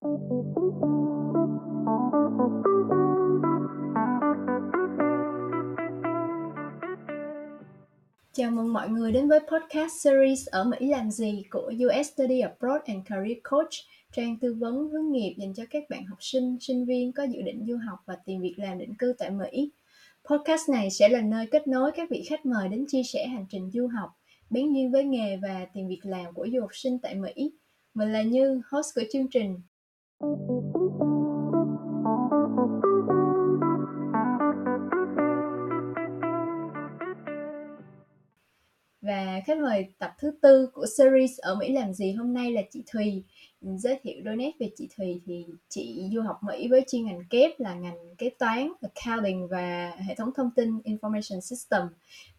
Chào mừng mọi người đến với podcast series Ở Mỹ làm gì của US Study Abroad and Career Coach, trang tư vấn hướng nghiệp dành cho các bạn học sinh, sinh viên có dự định du học và tìm việc làm định cư tại Mỹ. Podcast này sẽ là nơi kết nối các vị khách mời đến chia sẻ hành trình du học, bén duyên với nghề và tìm việc làm của du học sinh tại Mỹ. Mình là Như, host của chương trình. Và khách mời tập thứ tư của series Ở Mỹ làm gì hôm nay là chị Thùy. Mình giới thiệu đôi nét về chị Thùy thì chị du học Mỹ với chuyên ngành kép là ngành kế toán, accounting và hệ thống thông tin information system.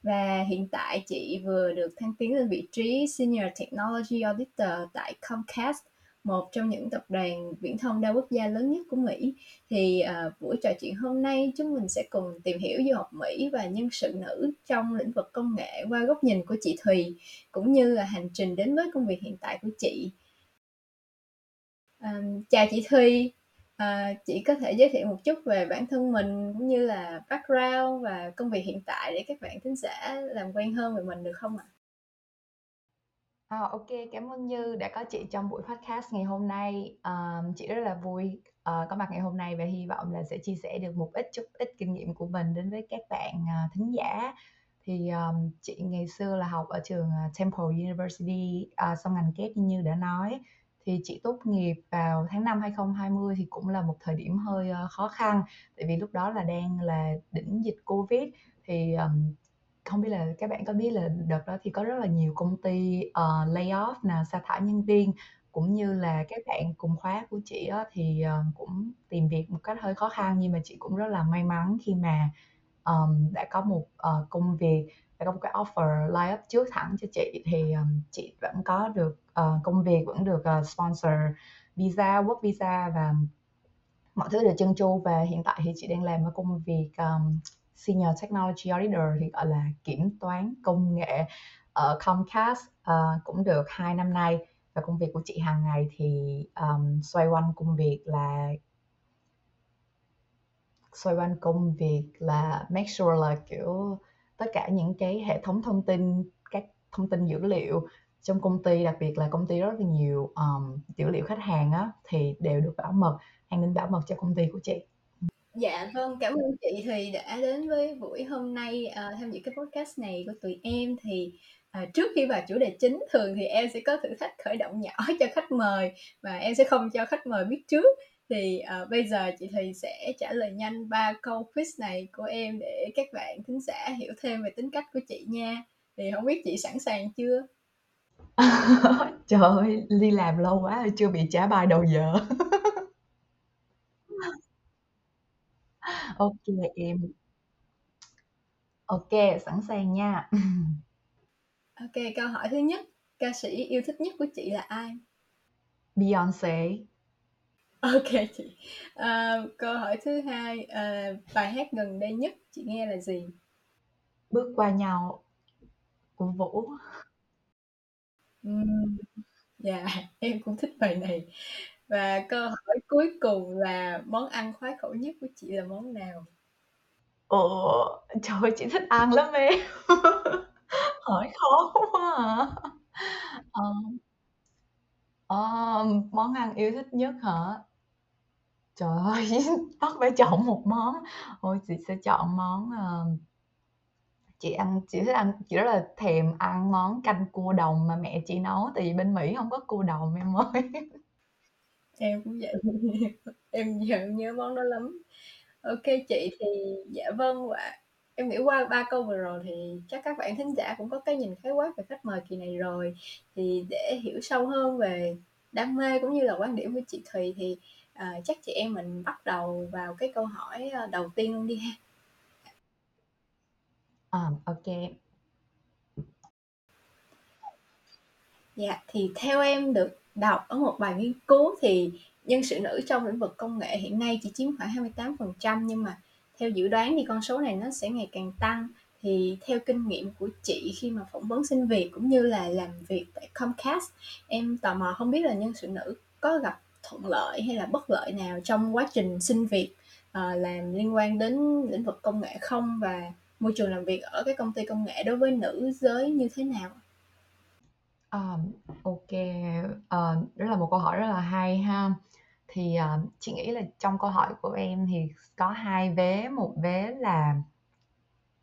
Và hiện tại chị vừa được thăng tiến lên vị trí Senior Technology Auditor tại Comcast một trong những tập đoàn viễn thông đa quốc gia lớn nhất của Mỹ thì à, buổi trò chuyện hôm nay chúng mình sẽ cùng tìm hiểu du học Mỹ và nhân sự nữ trong lĩnh vực công nghệ qua góc nhìn của chị Thùy cũng như là hành trình đến với công việc hiện tại của chị. À, chào chị Thùy, À, chị có thể giới thiệu một chút về bản thân mình cũng như là background và công việc hiện tại để các bạn thính giả làm quen hơn về mình được không ạ? À? À, ok, cảm ơn Như đã có chị trong buổi podcast ngày hôm nay. Um, chị rất là vui uh, có mặt ngày hôm nay và hy vọng là sẽ chia sẻ được một ít chút ít kinh nghiệm của mình đến với các bạn uh, thính giả. Thì um, chị ngày xưa là học ở trường Temple University uh, xong ngành kép như Như đã nói. Thì chị tốt nghiệp vào tháng 5 2020 thì cũng là một thời điểm hơi uh, khó khăn tại vì lúc đó là đang là đỉnh dịch Covid thì um, không biết là các bạn có biết là đợt đó thì có rất là nhiều công ty ờ, uh, lay off nè sa thải nhân viên cũng như là các bạn cùng khóa của chị á, thì uh, cũng tìm việc một cách hơi khó khăn nhưng mà chị cũng rất là may mắn khi mà um, đã có một uh, công việc đã có một cái offer lay up trước thẳng cho chị thì um, chị vẫn có được uh, công việc vẫn được uh, sponsor visa work visa và mọi thứ đều chân chu và hiện tại thì chị đang làm ở công việc um, Senior Technology Auditor thì gọi là kiểm toán công nghệ ở Comcast uh, cũng được hai năm nay. Và công việc của chị hàng ngày thì um, xoay quanh công việc là xoay quanh công việc là make sure là kiểu tất cả những cái hệ thống thông tin các thông tin dữ liệu trong công ty đặc biệt là công ty rất là nhiều um, dữ liệu khách hàng á thì đều được bảo mật an ninh bảo mật cho công ty của chị. Dạ vâng, cảm ơn chị Thùy đã đến với buổi hôm nay à, tham dự cái podcast này của tụi em thì à, trước khi vào chủ đề chính thường thì em sẽ có thử thách khởi động nhỏ cho khách mời và em sẽ không cho khách mời biết trước. Thì à, bây giờ chị Thùy sẽ trả lời nhanh ba câu quiz này của em để các bạn thính giả hiểu thêm về tính cách của chị nha. Thì không biết chị sẵn sàng chưa? Trời ơi đi làm lâu quá rồi chưa bị trả bài đầu giờ. Ok em. Ok, sẵn sàng nha. Ok, câu hỏi thứ nhất, ca sĩ yêu thích nhất của chị là ai? Beyoncé. Ok chị. À, câu hỏi thứ hai, à, bài hát gần đây nhất chị nghe là gì? Bước qua nhau của Vũ. Ừm, dạ, em cũng thích bài này. Và câu hỏi cuối cùng là món ăn khoái khẩu nhất của chị là món nào? Ồ, trời ơi, chị thích ăn lắm em. Hỏi khó quá à. Um, um, món ăn yêu thích nhất hả? Trời ơi, bắt phải chọn một món. Ôi, chị sẽ chọn món, uh, chị ăn chị thích ăn chị rất là thèm ăn món canh cua đồng mà mẹ chị nấu, tại vì bên Mỹ không có cua đồng em ơi. Em cũng vậy, em giờ nhớ món đó lắm. Ok chị thì dạ vâng ạ. Em nghĩ qua ba câu vừa rồi thì chắc các bạn thính giả cũng có cái nhìn khái quát về khách mời kỳ này rồi. Thì để hiểu sâu hơn về đam mê cũng như là quan điểm của chị Thùy thì à, chắc chị em mình bắt đầu vào cái câu hỏi à, đầu tiên luôn đi ha. À, ok. Dạ thì theo em được đọc ở một bài nghiên cứu thì nhân sự nữ trong lĩnh vực công nghệ hiện nay chỉ chiếm khoảng 28% nhưng mà theo dự đoán thì con số này nó sẽ ngày càng tăng thì theo kinh nghiệm của chị khi mà phỏng vấn xin việc cũng như là làm việc tại Comcast em tò mò không biết là nhân sự nữ có gặp thuận lợi hay là bất lợi nào trong quá trình xin việc uh, làm liên quan đến lĩnh vực công nghệ không và môi trường làm việc ở cái công ty công nghệ đối với nữ giới như thế nào? Um, ok, uh, đó là một câu hỏi rất là hay ha. Thì uh, chị nghĩ là trong câu hỏi của em thì có hai vế, một vế là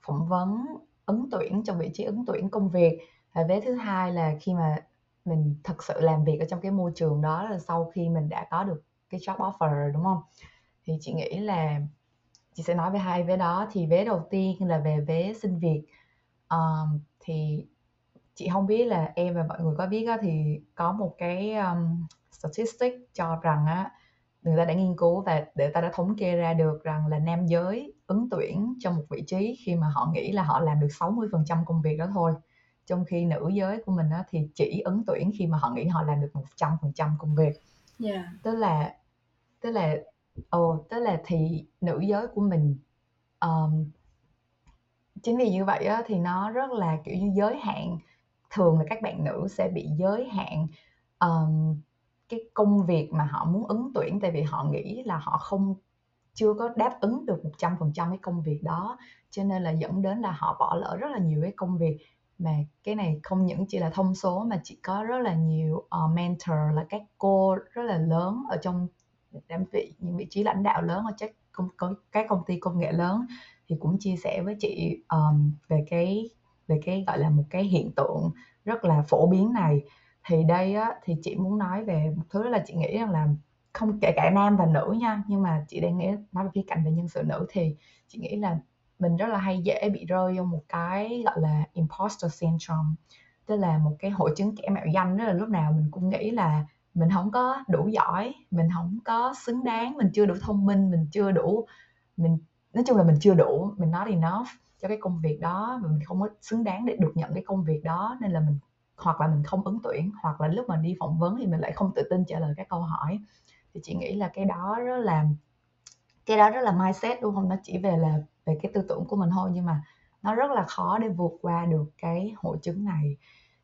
phỏng vấn ứng tuyển trong vị trí ứng tuyển công việc. Và vế thứ hai là khi mà mình thật sự làm việc ở trong cái môi trường đó là sau khi mình đã có được cái job offer đúng không? Thì chị nghĩ là chị sẽ nói về hai vế đó. Thì vế đầu tiên là về vế xin việc. Um, thì chị không biết là em và mọi người có biết á, thì có một cái um, statistic cho rằng á người ta đã nghiên cứu và để ta đã thống kê ra được rằng là nam giới ứng tuyển trong một vị trí khi mà họ nghĩ là họ làm được 60% công việc đó thôi trong khi nữ giới của mình á, thì chỉ ứng tuyển khi mà họ nghĩ họ làm được 100% công việc yeah. tức là tức là ồ oh, tức là thì nữ giới của mình um, chính vì như vậy á, thì nó rất là kiểu như giới hạn thường là các bạn nữ sẽ bị giới hạn um, cái công việc mà họ muốn ứng tuyển tại vì họ nghĩ là họ không chưa có đáp ứng được 100% cái công việc đó cho nên là dẫn đến là họ bỏ lỡ rất là nhiều cái công việc. Mà cái này không những chỉ là thông số mà chỉ có rất là nhiều uh, mentor là các cô rất là lớn ở trong đám vị những vị trí lãnh đạo lớn ở các công, các công ty công nghệ lớn thì cũng chia sẻ với chị um, về cái về cái, gọi là, một cái hiện tượng rất là phổ biến này. Thì đây á, thì chị muốn nói về một thứ là chị nghĩ rằng là không kể cả nam và nữ nha, nhưng mà chị đang nghĩ nói về khía cạnh về nhân sự nữ thì chị nghĩ là mình rất là hay dễ bị rơi vô một cái, gọi là, imposter syndrome, tức là một cái hội chứng kẻ mạo danh đó là lúc nào mình cũng nghĩ là mình không có đủ giỏi, mình không có xứng đáng, mình chưa đủ thông minh, mình chưa đủ, mình, nói chung là mình chưa đủ, mình nói thì nó cho cái công việc đó và mình không có xứng đáng để được nhận cái công việc đó nên là mình hoặc là mình không ứng tuyển hoặc là lúc mà đi phỏng vấn thì mình lại không tự tin trả lời các câu hỏi. Thì chị nghĩ là cái đó rất là cái đó rất là mindset đúng không nó chỉ về là về cái tư tưởng của mình thôi nhưng mà nó rất là khó để vượt qua được cái hội chứng này.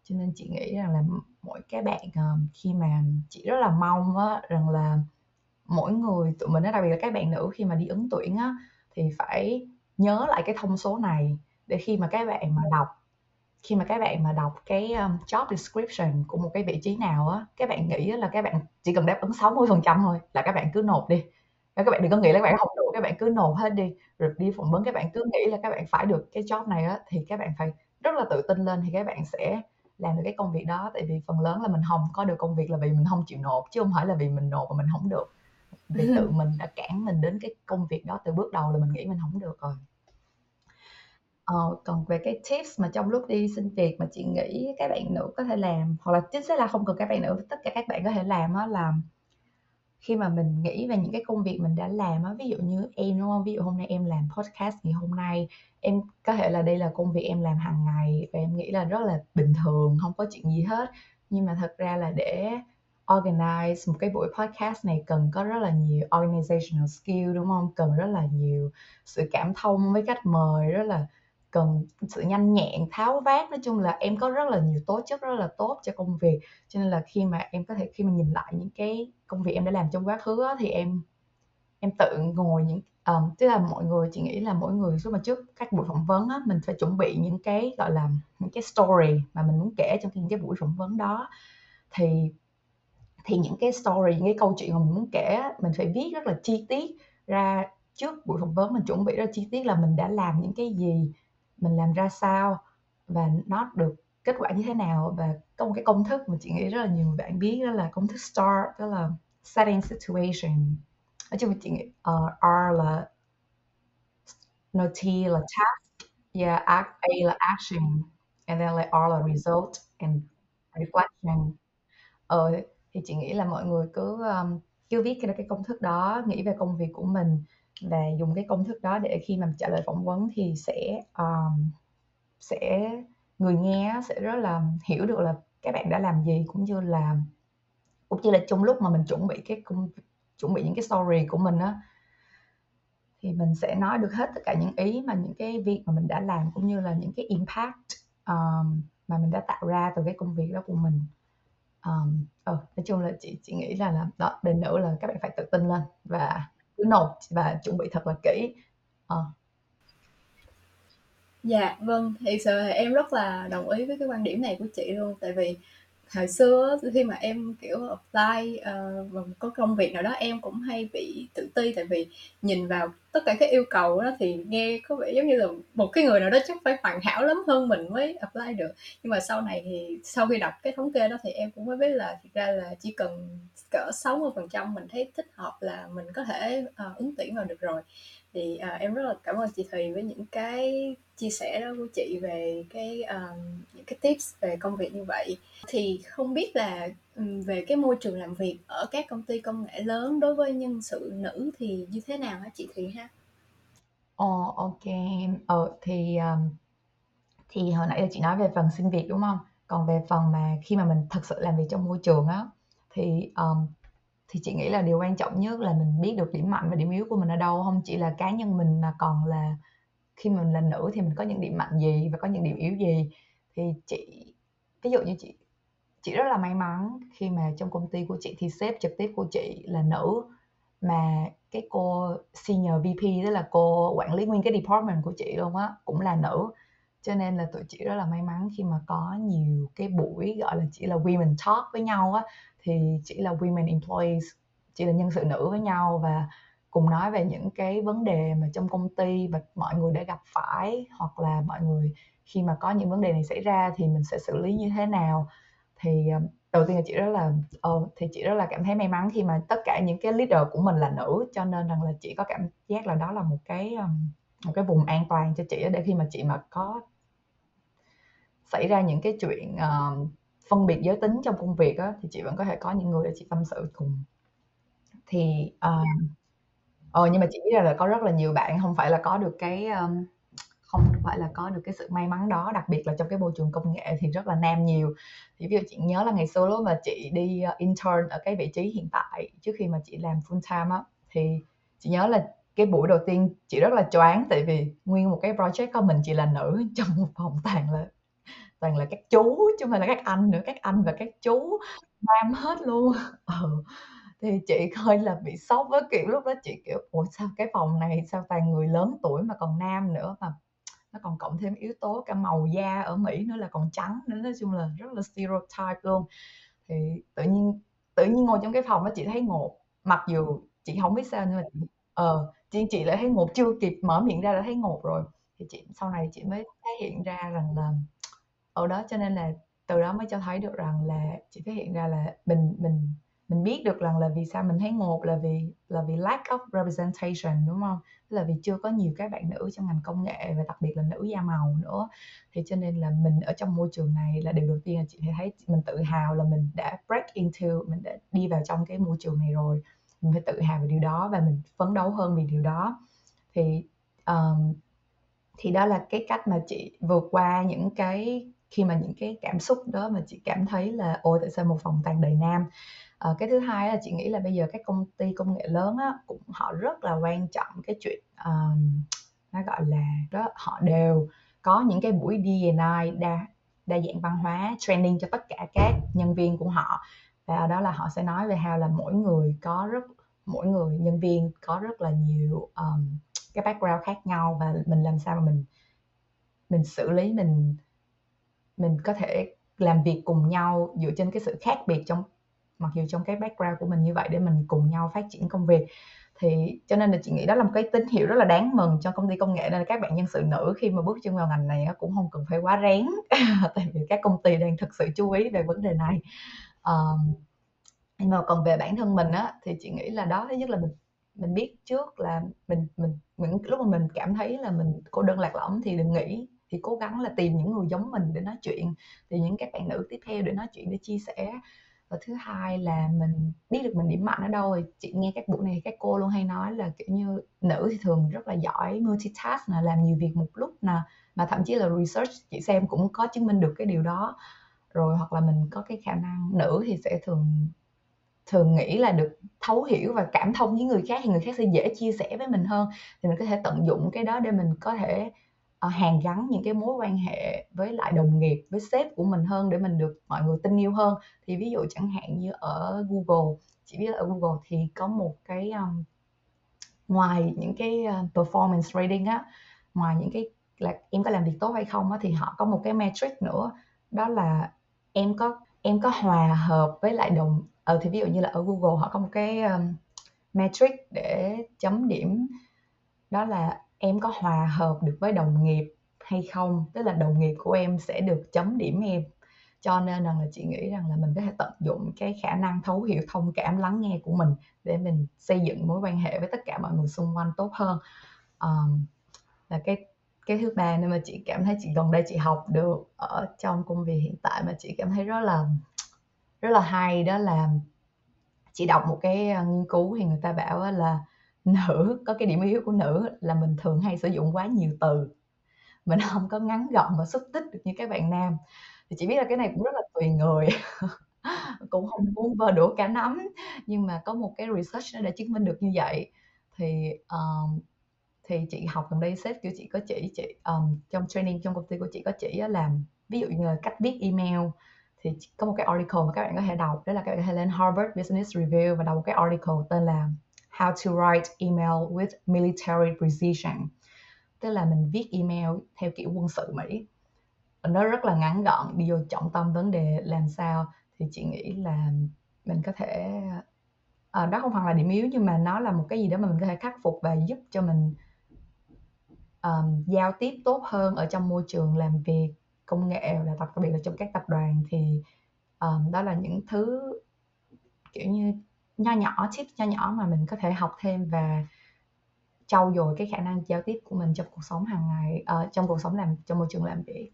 Cho nên chị nghĩ rằng là mỗi cái bạn ờ, khi mà chị rất là mong á, rằng là mỗi người tụi mình đặc biệt là các bạn nữ khi mà đi ứng tuyển á, thì phải nhớ lại cái thông số này để khi mà các bạn mà đọc khi mà các bạn mà đọc cái um, job description của một cái vị trí nào á các bạn nghĩ là các bạn chỉ cần đáp ứng 60 phần trăm thôi là các bạn cứ nộp đi các bạn đừng có nghĩ là các bạn không đủ các bạn cứ nộp hết đi rồi đi phỏng vấn các bạn cứ nghĩ là các bạn phải được cái job này á thì các bạn phải rất là tự tin lên thì các bạn sẽ làm được cái công việc đó tại vì phần lớn là mình không có được công việc là vì mình không chịu nộp chứ không phải là vì mình nộp mà mình không được vì tự mình đã cản mình đến cái công việc đó từ bước đầu là mình nghĩ mình không được rồi. Ờ, còn về cái tips mà trong lúc đi xin việc mà chị nghĩ các bạn nữ có thể làm hoặc là chính xác là không cần các bạn nữ tất cả các bạn có thể làm đó là khi mà mình nghĩ về những cái công việc mình đã làm á ví dụ như em đúng không? Ví dụ hôm nay em làm podcast ngày hôm nay em có thể là đây là công việc em làm hàng ngày và em nghĩ là rất là bình thường không có chuyện gì hết. Nhưng mà thật ra là để organize một cái buổi podcast này cần có rất là nhiều organizational skill đúng không? Cần rất là nhiều sự cảm thông với khách mời rất là cần sự nhanh nhẹn tháo vát. Nói chung là em có rất là nhiều tố chất rất là tốt cho công việc. Cho nên là khi mà em có thể khi mà nhìn lại những cái công việc em đã làm trong quá khứ đó, thì em em tự ngồi những um, tức là mọi người chị nghĩ là mỗi người lúc mà trước các buổi phỏng vấn á, mình phải chuẩn bị những cái gọi là những cái story mà mình muốn kể trong những cái buổi phỏng vấn đó. Thì thì những cái story những cái câu chuyện mà mình muốn kể mình phải viết rất là chi tiết ra trước buổi phỏng vấn. Mình chuẩn bị rất chi tiết là mình đã làm những cái gì mình làm ra sao và nó được kết quả như thế nào. Và có một cái công thức mà chị nghĩ rất là nhiều bạn biết đó là công thức STAR đó là setting situation. Nói chung chị nghĩ uh, R là no T là task yeah A là action and then like R là result and reflection. Uh, thì chị nghĩ là mọi người cứ um, cứ viết cái cái công thức đó nghĩ về công việc của mình và dùng cái công thức đó để khi mà trả lời phỏng vấn thì sẽ um, sẽ người nghe sẽ rất là hiểu được là các bạn đã làm gì cũng như là cũng như là trong lúc mà mình chuẩn bị cái công chuẩn bị những cái story của mình á thì mình sẽ nói được hết tất cả những ý mà những cái việc mà mình đã làm cũng như là những cái impact um, mà mình đã tạo ra từ cái công việc đó của mình um, ờ, nói chung là chị chị nghĩ là là đó bên nữ là các bạn phải tự tin lên và cứ nộp và chuẩn bị thật là kỹ ờ. Dạ, vâng, thì sự em rất là đồng ý với cái quan điểm này của chị luôn, tại vì hồi xưa khi mà em, kiểu, apply, ờ, vào một có công việc nào đó em cũng hay bị tự ti, tại vì nhìn vào tất cả các yêu cầu đó thì nghe có vẻ giống như là một cái người nào đó chắc phải hoàn hảo lắm hơn mình mới apply được. Nhưng mà sau này thì sau khi đọc cái thống kê đó thì em cũng mới biết là thực ra là chỉ cần cỡ 60% mình thấy thích hợp là mình có thể, ờ, ứng tuyển vào được rồi. Thì, à, em rất là cảm ơn chị Thùy với những cái chia sẻ đó của chị về cái, um, những cái tips về công việc như vậy. Thì không biết là, về cái môi trường làm việc ở các công ty công nghệ lớn đối với nhân sự nữ thì như thế nào hả chị Thùy ha? Ờ, Ồ, ô Ờ, thì, um, thì hồi nãy là chị nói về phần xin việc, đúng không Còn về phần mà khi mà mình thực sự làm việc trong môi trường á, thì, um, thì chị nghĩ là điều quan trọng nhất là mình biết được điểm mạnh và điểm yếu của mình ở đâu, không chỉ là cá nhân mình mà còn là khi mình là nữ thì mình có những điểm mạnh gì và có những điểm yếu gì. Thì chị ví dụ như chị chị rất là may mắn khi mà trong công ty của chị thì sếp trực tiếp của chị là nữ, mà cái cô senior VP tức là cô quản lý nguyên cái department của chị luôn á, cũng là nữ. Cho nên là tụi chị rất là may mắn khi mà có nhiều cái buổi, gọi là, chỉ là women talk với nhau á, thì chỉ là women employees, chỉ là nhân sự nữ với nhau và cùng nói về những cái vấn đề mà trong công ty và mọi người đã gặp phải hoặc là mọi người khi mà có những vấn đề này xảy ra thì mình sẽ xử lý như thế nào. Thì ờ, đầu tiên là chị rất là ờ, thì chị rất là cảm thấy may mắn khi mà tất cả những cái leader của mình là nữ cho nên rằng là chị có cảm giác là đó là một cái ờ, một cái vùng an toàn cho chị để khi mà chị mà có xảy ra những cái chuyện uh, phân biệt giới tính trong công việc á, thì chị vẫn có thể có những người để chị tâm sự cùng. Thì uh, ờ nhưng mà chị biết là có rất là nhiều bạn không phải là có được cái không phải là có được cái sự may mắn đó đặc biệt là trong cái môi trường công nghệ thì rất là nam nhiều. Thì ví dụ chị nhớ là ngày xưa lúc mà chị đi ờ, intern ở cái vị trí hiện tại trước khi mà chị làm full time á thì chị nhớ là cái buổi đầu tiên chị rất là choáng tại vì nguyên một cái project của mình chị là nữ trong một phòng toàn là toàn là các chú, chứ không phải là các anh nữa, các anh và các chú nam hết luôn. Ừ. thì chị hơi là bị sốc với kiểu lúc đó chị kiểu, ủa, sao cái phòng này, sao toàn người lớn tuổi mà còn nam nữa, mà nó còn cộng thêm yếu tố cả màu da ở Mỹ nữa là còn trắng nữa. Nói chung là rất là stereotype luôn. Thì tự nhiên tự nhiên ngồi trong cái phòng đó chị thấy ngột. Mặc dù chị không biết sao nhưng mà ờ chị chị lại thấy ngột, chưa kịp mở miệng ra đã thấy ngột rồi. Thì chị, sau này chị mới phát hiện ra rằng là ở đó cho nên là từ đó mới cho thấy được rằng là chị phát hiện ra là mình mình mình biết được rằng là vì sao mình thấy ngột là vì là vì lack of representation đúng không? Là vì chưa có nhiều các bạn nữ trong ngành công nghệ và đặc biệt là nữ da màu nữa. Thì cho nên là mình ở trong môi trường này là điều đầu tiên là chị thấy mình tự hào là mình đã break into mình đã đi vào trong cái môi trường này rồi. Mình phải tự hào về điều đó và mình phấn đấu hơn vì điều đó. Thì um, thì đó là cái cách mà chị vượt qua những cái khi mà những cái cảm xúc đó mà chị cảm thấy là ôi tại sao một phòng toàn đầy nam? À, cái thứ hai là chị nghĩ là bây giờ các công ty công nghệ lớn á, cũng họ rất là quan trọng cái chuyện um, nó gọi là đó họ đều có những cái buổi D&I đa đa dạng văn hóa training cho tất cả các nhân viên của họ. Và đó là họ sẽ nói về how là mỗi người có rất mỗi người nhân viên có rất là nhiều um, cái background khác nhau và mình làm sao mà mình mình xử lý mình mình có thể làm việc cùng nhau dựa trên cái sự khác biệt trong mặc dù trong cái background của mình như vậy để mình cùng nhau phát triển công việc. Thì cho nên là chị nghĩ đó là một cái tín hiệu rất là đáng mừng cho công ty công nghệ nên là các bạn nhân sự nữ khi mà bước chân vào ngành này cũng không cần phải quá rén. Tại vì các công ty đang thực sự chú ý về vấn đề này. Um, nhưng mà còn về bản thân mình á thì chị nghĩ là đó thứ nhất là mình mình biết trước là mình mình những lúc mà mình cảm thấy là mình cô đơn lạc lõng thì đừng nghĩ thì cố gắng là tìm những người giống mình để nói chuyện thì những các bạn nữ tiếp theo để nói chuyện, để chia sẻ. Và thứ hai là mình biết được mình điểm mạnh ở đâu rồi. Chị nghe các buổi này các cô luôn hay nói là, kiểu như, nữ thì thường rất là giỏi multitask là làm nhiều việc một lúc nè, mà thậm chí là research, chị xem cũng có chứng minh được cái điều đó. Rồi hoặc là mình có cái khả năng nữ thì sẽ thường thường nghĩ là được thấu hiểu và cảm thông với người khác, thì người khác sẽ dễ chia sẻ với mình hơn. Thì mình có thể tận dụng cái đó để mình có thể Ờ, hàn gắn những cái mối quan hệ với lại đồng nghiệp với sếp của mình hơn để mình được mọi người tin yêu hơn. Thì ví dụ chẳng hạn như ở Google chỉ biết là ở Google thì có một cái um, ngoài những cái ờ, performance rating á ngoài những cái là em có làm việc tốt hay không á thì họ có một cái metric nữa đó là em có em có hòa hợp với lại đồng ở ờ, thì ví dụ như là ở Google họ có một cái um, metric để chấm điểm đó là em có hòa hợp được với đồng nghiệp hay không? Tức là đồng nghiệp của em sẽ được chấm điểm em. Cho nên rằng là chị nghĩ rằng là mình có thể tận dụng cái khả năng thấu hiểu thông cảm lắng nghe của mình để mình xây dựng mối quan hệ với tất cả mọi người xung quanh tốt hơn. Um, là cái cái thứ ba nên mà chị cảm thấy chị gần đây chị học được ở trong công việc hiện tại mà chị cảm thấy rất là rất là hay đó là chị đọc một cái ờ, nghiên cứu thì người ta bảo là nữ có cái điểm yếu của nữ là mình thường hay sử dụng quá nhiều từ. Mình không có ngắn gọn và xúc tích được như các bạn nam. Thì chị biết là cái này cũng rất là tùy người. Cũng không muốn vơ đũa cả nắm. Nhưng mà có một cái research nó đã chứng minh được như vậy. Thì um, thì chị học gần đây sếp kiểu chị có chỉ chị um, trong training trong công ty của chị có chỉ làm ví dụ như là cách viết email. Thì có một cái article mà các bạn có thể đọc đó là các bạn có thể lên Harvard Business Review và đọc một cái article tên là How to Write Email with Military Precision. Tức là mình viết email theo kiểu quân sự Mỹ. Nó rất là ngắn gọn đi vô trọng tâm vấn đề làm sao thì chị nghĩ là mình có thể à, đó không phải là điểm yếu nhưng mà nó là một cái gì đó mà mình có thể khắc phục và giúp cho mình um, giao tiếp tốt hơn ở trong môi trường làm việc công nghệ là đặc biệt là trong các tập đoàn thì um, đó là những thứ kiểu như nho nhỏ tips nho nhỏ mà mình có thể học thêm và trau dồi cái khả năng giao tiếp của mình trong cuộc sống hàng ngày uh, trong cuộc sống làm trong môi trường làm việc.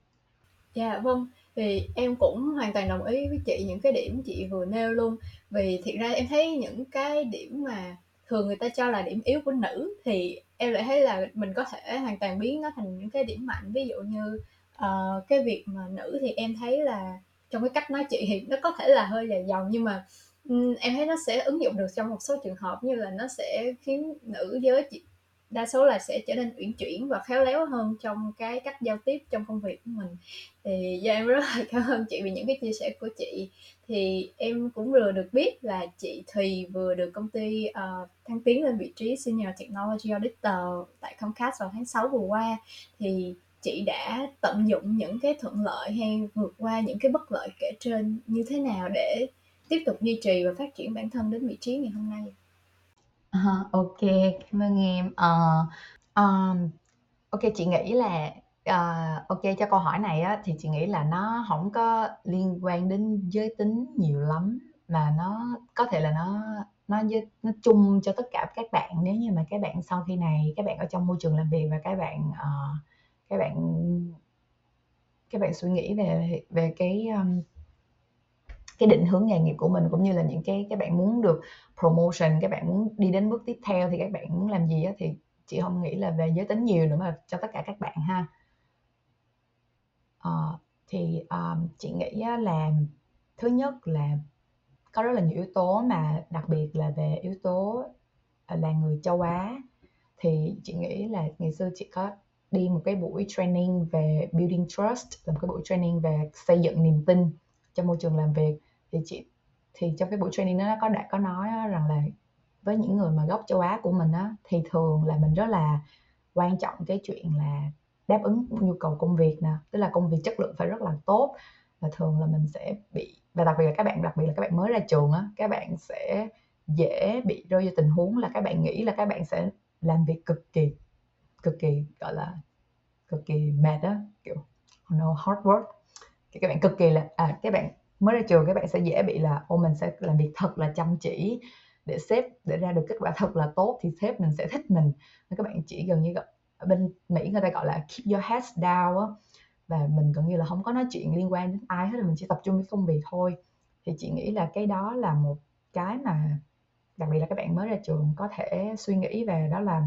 Dạ vâng, thì em cũng hoàn toàn đồng ý với chị những cái điểm chị vừa nêu luôn. Vì thiệt ra em thấy những cái điểm mà thường người ta cho là điểm yếu của nữ thì em lại thấy là mình có thể hoàn toàn biến nó thành những cái điểm mạnh. Ví dụ như uh, cái việc mà nữ thì em thấy là trong cái cách nói chuyện thì nó có thể là hơi dài dòng nhưng mà Ừ, em thấy nó sẽ ứng dụng được trong một số trường hợp như là nó sẽ khiến nữ giới chị đa số là sẽ trở nên uyển chuyển và khéo léo hơn trong cái cách giao tiếp trong công việc của mình. Thì do em rất là cảm ơn chị vì những cái chia sẻ của chị. Thì em cũng vừa được biết là chị Thùy vừa được công ty uh, thăng tiến lên vị trí Senior Technology Auditor tại Comcast vào tháng 6 vừa qua. Thì chị đã tận dụng những cái thuận lợi hay vượt qua những cái bất lợi kể trên như thế nào để tiếp tục duy trì và phát triển bản thân đến vị trí ngày hôm nay uh, ok cảm ơn em. uh, um, ok chị nghĩ là, uh, ok cho câu hỏi này á, thì chị nghĩ là nó không có liên quan đến giới tính nhiều lắm, mà nó có thể là nó nó nó chung cho tất cả các bạn. Nếu như mà các bạn sau khi này các bạn ở trong môi trường làm việc và các bạn, uh, các bạn các bạn suy nghĩ về về cái, um, cái định hướng nghề nghiệp của mình cũng như là những cái các bạn muốn được promotion các bạn muốn đi đến bước tiếp theo thì các bạn muốn làm gì á thì chị không nghĩ là về giới tính nhiều nữa mà cho tất cả các bạn ha. Uh, thì um, chị nghĩ là thứ nhất là có rất là nhiều yếu tố mà đặc biệt là về yếu tố ờ, là người châu Á. Thì chị nghĩ là ngày xưa chị có đi một cái buổi training về building trust là một cái buổi training về xây dựng niềm tin trong môi trường làm việc thì chị, thì trong cái buổi training đó, nó có đã có nói rằng là với những người mà gốc châu Á của mình á, thì thường là mình rất là quan trọng cái chuyện là đáp ứng nhu cầu công việc nè. Tức là công việc chất lượng phải rất là tốt và thường là mình sẽ bị, và đặc biệt là các bạn, đặc biệt là các bạn mới ra trường á, các bạn sẽ dễ bị rơi vào tình huống là các bạn nghĩ là các bạn sẽ làm việc cực kỳ cực kỳ, gọi là, cực kỳ mệt á, kiểu, no hard work. Thì các bạn cực kỳ là à các bạn mới ra trường các bạn sẽ dễ bị là, ô, mình sẽ làm việc thật là chăm chỉ để sếp, để ra được kết quả thật là tốt thì sếp mình sẽ thích mình. Nên các bạn chỉ gần như ở bên Mỹ người ta gọi là keep your head down á, và mình gần như là không có nói chuyện liên quan đến ai hết, mình chỉ tập trung với công việc thôi. Thì chị nghĩ là cái đó là một cái mà, đặc biệt là các bạn mới ra trường có thể suy nghĩ về, đó là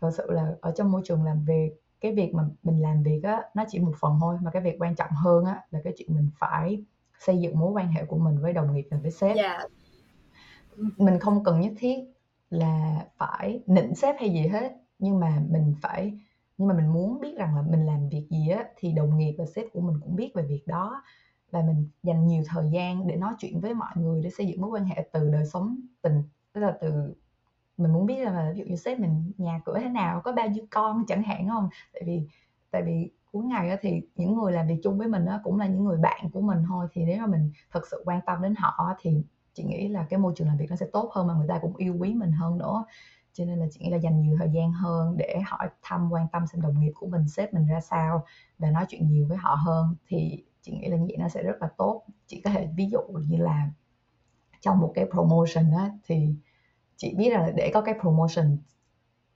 thật sự là ở trong môi trường làm việc, cái việc mà mình làm việc á, nó chỉ một phần thôi, mà cái việc quan trọng hơn á, là cái chuyện mình phải xây dựng mối quan hệ của mình với đồng nghiệp và với sếp yeah. Dạ. mình không cần nhất thiết là phải nịnh sếp hay gì hết nhưng mà mình phải nhưng mà mình muốn biết rằng là mình làm việc gì á thì đồng nghiệp và sếp của mình cũng biết về việc đó và mình dành nhiều thời gian để nói chuyện với mọi người để xây dựng mối quan hệ từ đời sống tình tức là từ mình muốn biết là ví dụ như sếp mình nhà cửa thế nào có bao nhiêu con chẳng hạn không tại vì tại vì cuối ngày thì những người làm việc chung với mình đó cũng là những người bạn của mình thôi. Thì nếu mà mình thật sự quan tâm đến họ thì chị nghĩ là cái môi trường làm việc nó sẽ tốt hơn mà người ta cũng yêu quý mình hơn nữa. Cho nên là chị nghĩ là dành nhiều thời gian hơn để hỏi thăm, quan tâm xem đồng nghiệp của mình, sếp mình ra sao và nói chuyện nhiều với họ hơn. Thì chị nghĩ là như vậy nó sẽ rất là tốt. Chị có thể ví dụ như là trong một cái promotion á thì chị biết là để có cái promotion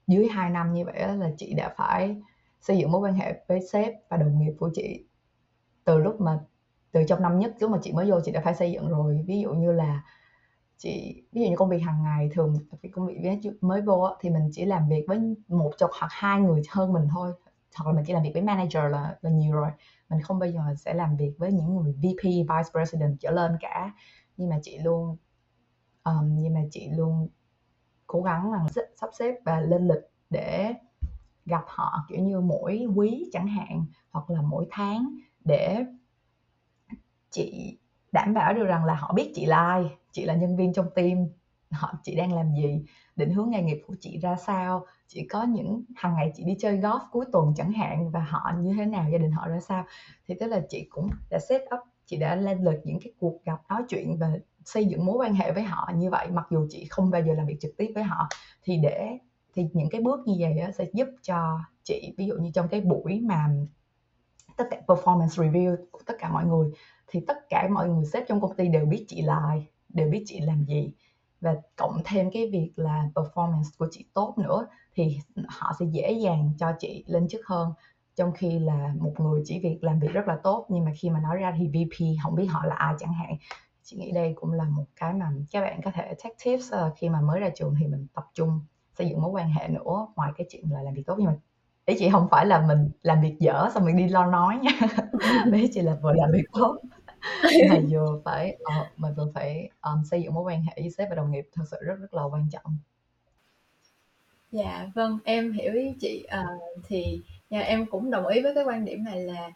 dưới 2 năm như vậy đó là chị đã phải xây dựng mối quan hệ với sếp và đồng nghiệp của chị. Từ lúc mà từ trong năm nhất lúc mà chị mới vô chị đã phải xây dựng rồi. Ví dụ như là chị ví dụ như công việc hàng ngày thường cái công việc mới vô thì mình chỉ làm việc với một chục hoặc hai người hơn mình thôi. Hoặc là mình chỉ làm việc với manager là là nhiều rồi. Mình không bao giờ sẽ làm việc với những người VP Vice President trở lên cả. Nhưng mà chị luôn um, nhưng mà chị luôn cố gắng là sắp xếp và lên lịch để gặp họ kiểu như mỗi quý chẳng hạn hoặc là mỗi tháng để chị đảm bảo được rằng là họ biết chị là ai, chị là nhân viên trong team họ chị đang làm gì định hướng nghề nghiệp của chị ra sao chị có những hàng ngày chị đi chơi golf cuối tuần chẳng hạn và họ như thế nào gia đình họ ra sao. Thì tức là chị cũng đã set up chị đã lên lịch những cái cuộc gặp nói chuyện và xây dựng mối quan hệ với họ như vậy mặc dù chị không bao giờ làm việc trực tiếp với họ. Thì để thì những cái bước như vậy á, sẽ giúp cho chị ví dụ như trong cái buổi mà tất cả performance review của tất cả mọi người thì tất cả mọi người sếp trong công ty đều biết chị là ai đều biết chị làm gì. Và cộng thêm cái việc là performance của chị tốt nữa thì họ sẽ dễ dàng cho chị lên chức hơn. Trong khi là một người chỉ việc làm việc rất là tốt nhưng mà khi mà nói ra thì VP không biết họ là ai chẳng hạn. Chị nghĩ đây cũng là một cái mà các bạn có thể take tips ờ, khi mà mới ra trường thì mình tập trung xây dựng mối quan hệ nữa ngoài cái chuyện là làm việc tốt. Nhưng mà ý chị không phải là mình làm việc dở xong mình đi lo nói nha. Ý chị là vừa làm việc tốt. Mà vừa phải uh, mà vừa phải um, xây dựng mối quan hệ với sếp và đồng nghiệp thật sự rất rất là quan trọng. Dạ vâng em hiểu ý chị. À, thì nhà em cũng đồng ý với cái quan điểm này là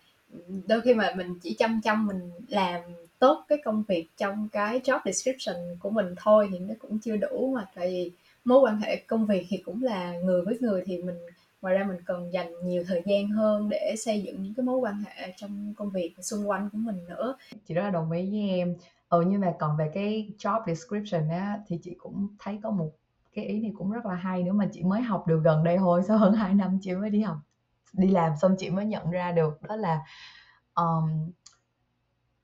đôi khi mà mình chỉ chăm chăm mình làm tốt cái công việc trong cái job description của mình thôi thì nó cũng chưa đủ mà. Tại vì mối quan hệ công việc thì cũng là người với người thì mình ngoài ra mình cần dành nhiều thời gian hơn để xây dựng những cái mối quan hệ trong công việc xung quanh của mình nữa. Chị rất là đồng ý với em. Ừ nhưng mà còn về cái job description á thì chị cũng thấy có một cái ý này cũng rất là hay nữa mà chị mới học được gần đây thôi sau hơn 2 năm chị mới đi học đi làm xong chị mới nhận ra được. Đó là um,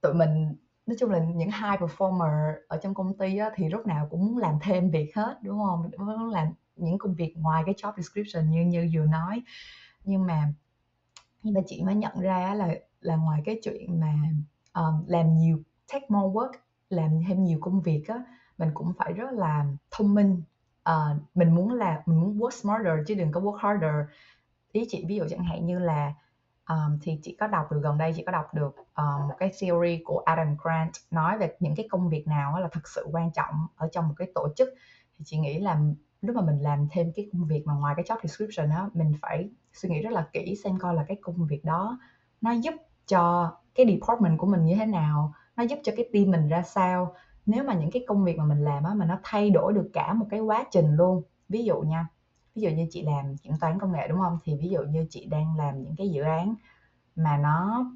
tụi mình nói chung là những high performer ở trong công ty á, thì lúc nào cũng muốn làm thêm việc hết đúng không? Muốn làm những công việc ngoài cái job description như như vừa nói. Nhưng mà nhưng mà chị mới nhận ra là là ngoài cái chuyện mà um, làm nhiều take more work làm thêm nhiều công việc á mình cũng phải rất là thông minh. Uh, mình muốn là mình muốn work smarter chứ đừng có work harder. Ý chị ví dụ chẳng hạn như là um, thì chị có đọc được gần đây chị có đọc được um, một cái theory của Adam Grant nói về những cái công việc nào là thực sự quan trọng ở trong một cái tổ chức. Thì chị nghĩ là lúc mà mình làm thêm cái công việc mà ngoài cái job description á mình phải suy nghĩ rất là kỹ xem coi là cái công việc đó nó giúp cho cái department của mình như thế nào nó giúp cho cái team mình ra sao. Nếu mà những cái công việc mà mình làm á mà nó thay đổi được cả một cái quá trình luôn. Ví dụ nha ví dụ như chị làm kiểm toán công nghệ đúng không? Thì ví dụ như chị đang làm những cái dự án mà nó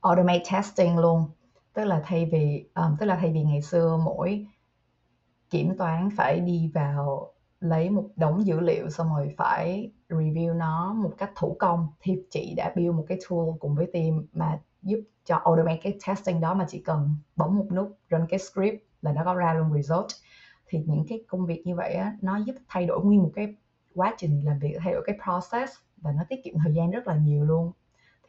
automate testing luôn. Tức là thay vì um, tức là thay vì ngày xưa mỗi kiểm toán phải đi vào lấy một đống dữ liệu xong rồi phải review nó một cách thủ công thì chị đã build một cái tool cùng với team mà giúp cho automate cái testing đó mà chỉ cần bấm một nút run cái script là nó có ra luôn result thì những cái công việc như vậy á, nó giúp thay đổi nguyên một cái quá trình làm việc thay đổi cái process và nó tiết kiệm thời gian rất là nhiều luôn.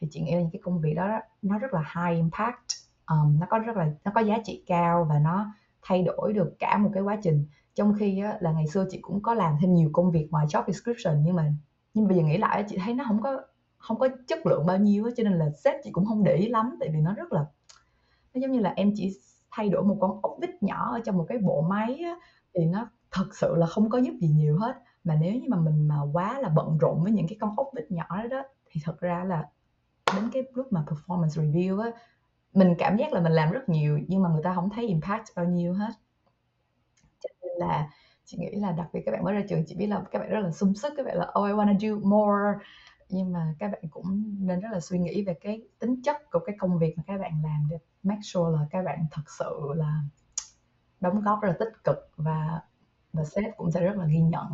Thì chị nghĩ là những cái công việc đó nó rất là high impact um, nó có rất là nó có giá trị cao và nó thay đổi được cả một cái quá trình. Trong khi á, là ngày xưa chị cũng có làm thêm nhiều công việc ngoài job description nhưng mà nhưng mà bây giờ nghĩ lại chị thấy nó không có không có chất lượng bao nhiêu á, cho nên là sếp chị cũng không để ý lắm tại vì nó rất là nó giống như là em chỉ thay đổi một con ốc vít nhỏ ở trong một cái bộ máy á, thì nó thật sự là không có giúp gì nhiều hết. Mà nếu như mà mình mà quá là bận rộn với những cái con ốc vít nhỏ đó, đó thì thật ra là đến cái lúc mà performance review á mình cảm giác là mình làm rất nhiều nhưng mà người ta không thấy impact bao nhiêu hết. Cho nên là chị nghĩ là đặc biệt các bạn mới ra trường chị biết là các bạn rất là sung sức các bạn là oh I wanna do more. Nhưng mà các bạn cũng nên rất là suy nghĩ về cái tính chất của cái công việc mà các bạn làm để make sure là các bạn thật sự là đóng góp rất là tích cực và và sếp cũng sẽ rất là ghi nhận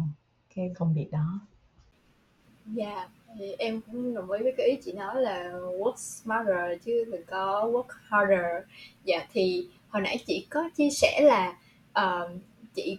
cái công việc đó. Dạ, thì em cũng đồng ý với cái ý chị nói là work smarter chứ đừng có work harder. Dạ thì hồi nãy chị có chia sẻ là uh, chị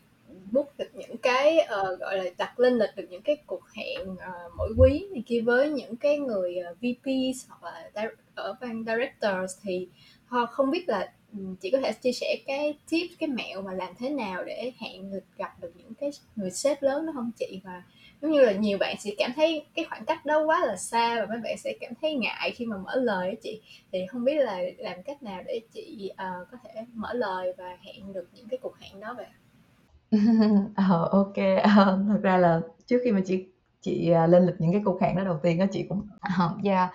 book được những cái uh, gọi là đặt lên lịch được những cái cuộc hẹn uh, mỗi quý này kia với những cái người uh, VPs hoặc là ở ban directors thì Ờ, không biết là ừ, chị có thể chia sẻ cái tip cái mẹo mà làm thế nào để hẹn người gặp được những cái người sếp lớn đó không chị? Và giống như là nhiều bạn sẽ cảm thấy cái khoảng cách đó quá là xa và mấy bạn sẽ cảm thấy ngại khi mà mở lời á chị. Thì không biết là làm cách nào để chị uh, có thể mở lời và hẹn được những cái cuộc hẹn đó vậy? Ờ ok. Ờ, thật ra là trước khi mà chị chị ờ, lên lịch những cái cuộc hẹn đó đầu tiên đó chị cũng ờ, yeah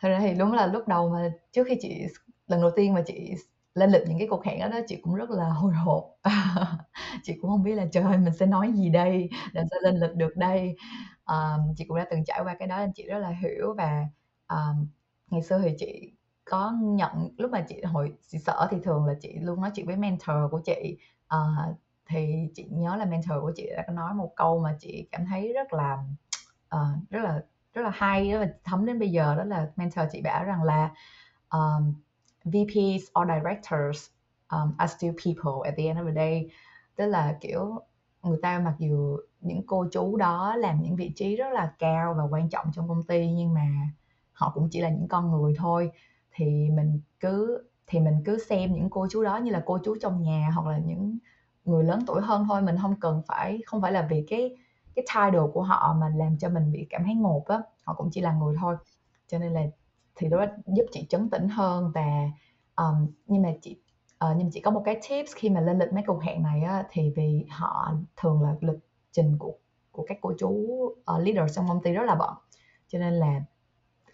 thật ra thì đúng là lúc đầu mà trước khi chị lần đầu tiên mà chị lên lịch những cái cuộc hẹn đó, đó chị cũng rất là hồi hộp. Chị cũng không biết là trời ơi mình sẽ nói gì đây làm sao lên lịch được đây? Um, chị cũng đã từng trải qua cái đó nên chị rất là hiểu và um, ngày xưa thì chị có nhận lúc mà chị hồi chị sợ thì thường là chị luôn nói chuyện với mentor của chị. Uh, thì chị nhớ là mentor của chị đã nói một câu mà chị cảm thấy rất là uh, rất là rất là hay rất là thấm đến bây giờ đó là mentor chị bảo rằng là um, VPs or directors um, are still people at the end of the day. Tức là kiểu người ta mặc dù những cô chú đó làm những vị trí rất là cao và quan trọng trong công ty nhưng mà họ cũng chỉ là những con người thôi thì mình cứ thì mình cứ xem những cô chú đó như là cô chú trong nhà hoặc là những người lớn tuổi hơn thôi. Mình không cần phải không phải là vì cái cái title của họ mà làm cho mình bị cảm thấy ngột á. Họ cũng chỉ là người thôi. Cho nên là thì đó giúp chị chấn tĩnh hơn và um, nhưng mà chị uh, nhưng mà chị có một cái tips khi mà lên lịch mấy cuộc hẹn này á, thì vì họ thường là lịch trình của của các cô chú ờ, uh, leader trong công ty rất là bận. Cho nên là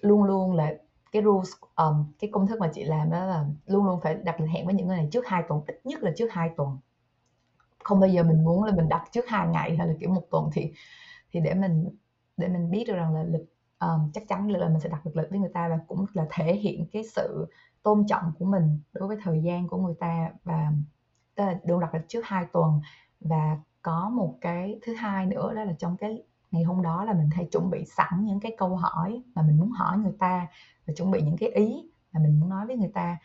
luôn luôn là cái rules um, cái công thức mà chị làm đó là luôn luôn phải đặt lịch hẹn với những người này trước hai tuần ít nhất là trước hai tuần. Không bao giờ mình muốn là mình đặt trước hai ngày hay là kiểu một tuần thì thì để mình để mình biết được rằng là lịch um, chắc chắn là mình sẽ đặt được lịch với người ta và cũng là thể hiện cái sự tôn trọng của mình đối với thời gian của người ta. Và tức là được đặt lịch trước hai tuần. Và có một cái thứ hai nữa đó là trong cái ngày hôm đó là mình hay chuẩn bị sẵn những cái câu hỏi mà mình muốn hỏi người ta và chuẩn bị những cái ý mà mình muốn nói với người ta.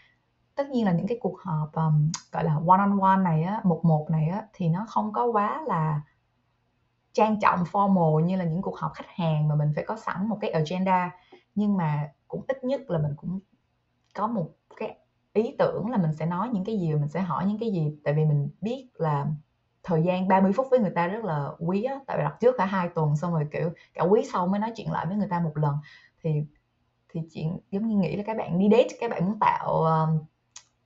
Tất nhiên là những cái cuộc họp um, gọi là one on one này á một một này á thì nó không có quá là trang trọng formal như là những cuộc họp khách hàng mà mình phải có sẵn một cái agenda. Nhưng mà cũng ít nhất là mình cũng có một cái ý tưởng là mình sẽ nói những cái gì mình sẽ hỏi những cái gì. Tại vì mình biết là thời gian 30 phút với người ta rất là quý á. Tại vì đặt trước cả hai tuần xong rồi kiểu cả quý sau mới nói chuyện lại với người ta một lần. Thì thì chuyện giống như nghĩ là các bạn đi date các bạn muốn tạo uh,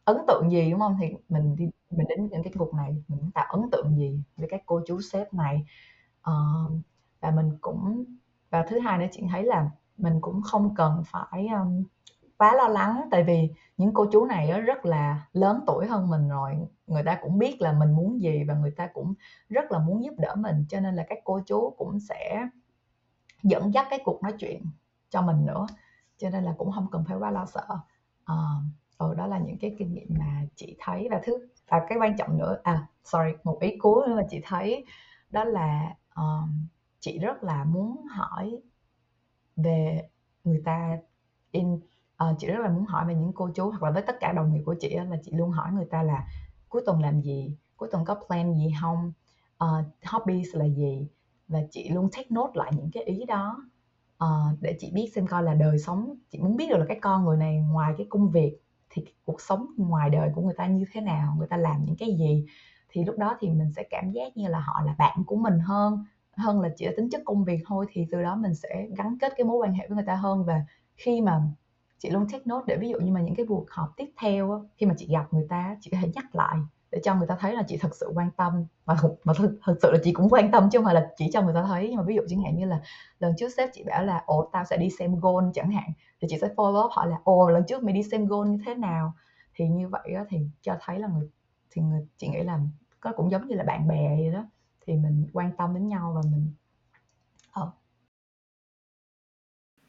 ấn tượng gì đúng không? Thì mình đi mình đến những cái cuộc này mình muốn tạo ấn tượng gì với các cô chú sếp này? Uh, và mình cũng và thứ hai nữa chị thấy là mình cũng không cần phải um, quá lo lắng tại vì những cô chú này rất là lớn tuổi hơn mình rồi người ta cũng biết là mình muốn gì và người ta cũng rất là muốn giúp đỡ mình cho nên là các cô chú cũng sẽ dẫn dắt cái cuộc nói chuyện cho mình nữa cho nên là cũng không cần phải quá lo sợ. À, ừ, đó là những cái kinh nghiệm mà chị thấy. Và thứ và cái quan trọng nữa à sorry một ý cuối nữa mà chị thấy đó là uh, chị rất là muốn hỏi về người ta in uh, chị rất là muốn hỏi về những cô chú hoặc là với tất cả đồng nghiệp của chị là chị luôn hỏi người ta là cuối tuần làm gì cuối tuần có plan gì không uh, hobbies là gì? Và chị luôn take note lại những cái ý đó uh, để chị biết xem coi là đời sống chị muốn biết được là cái con người này ngoài cái công việc thì cuộc sống ngoài đời của người ta như thế nào người ta làm những cái gì thì lúc đó thì mình sẽ cảm giác như là họ là bạn của mình hơn hơn là chỉ là tính chất công việc thôi thì từ đó mình sẽ gắn kết cái mối quan hệ với người ta hơn. Và khi mà chị luôn take note để ví dụ như mà những cái cuộc họp tiếp theo khi mà chị gặp người ta chị có thể nhắc lại để cho người ta thấy là chị thật sự quan tâm. Mà mà thực, thực sự là chị cũng quan tâm chứ không phải là chỉ cho người ta thấy. Nhưng mà ví dụ chẳng hạn như là lần trước sếp chị bảo là ồ tao sẽ đi xem goal chẳng hạn thì chị sẽ follow up hỏi là ồ lần trước mày đi xem goal như thế nào? Thì như vậy đó, thì cho thấy là người thì người chị nghĩ là có cũng giống như là bạn bè vậy đó, thì mình quan tâm đến nhau và mình ờ.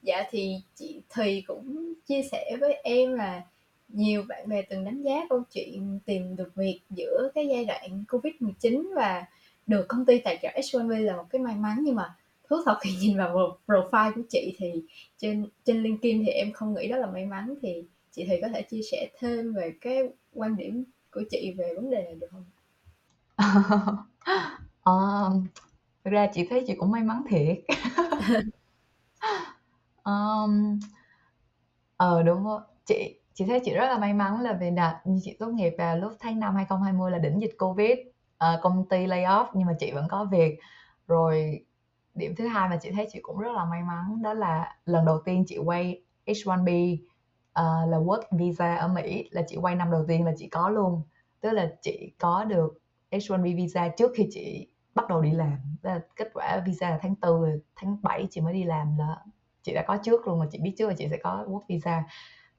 dạ thì chị Thùy cũng chia sẻ với em là nhiều bạn bè từng đánh giá câu chuyện tìm được việc giữa cái giai đoạn Covid-19 và được công ty tài trợ H1B là một cái may mắn nhưng mà thú thật khi nhìn vào profile của chị thì trên trên LinkedIn thì em không nghĩ đó là may mắn thì chị thì có thể chia sẻ thêm về cái quan điểm của chị về vấn đề này được không? Ờ, thực ra chị thấy chị cũng may mắn thiệt. Um, ờ đúng rồi. Chị chị thấy chị rất là may mắn là vì như chị tốt nghiệp vào lúc tháng 5 2020 là đỉnh dịch Covid uh, công ty lay off nhưng mà chị vẫn có việc. Rồi điểm thứ hai mà chị thấy chị cũng rất là may mắn đó là lần đầu tiên chị quay H1B uh, là work visa ở Mỹ là chị quay năm đầu tiên là chị có luôn. Tức là chị có được H1B visa trước khi chị bắt đầu đi làm là kết quả visa là tháng 4 tháng 7 chị mới đi làm là chị đã có trước luôn mà chị biết trước là chị sẽ có work visa.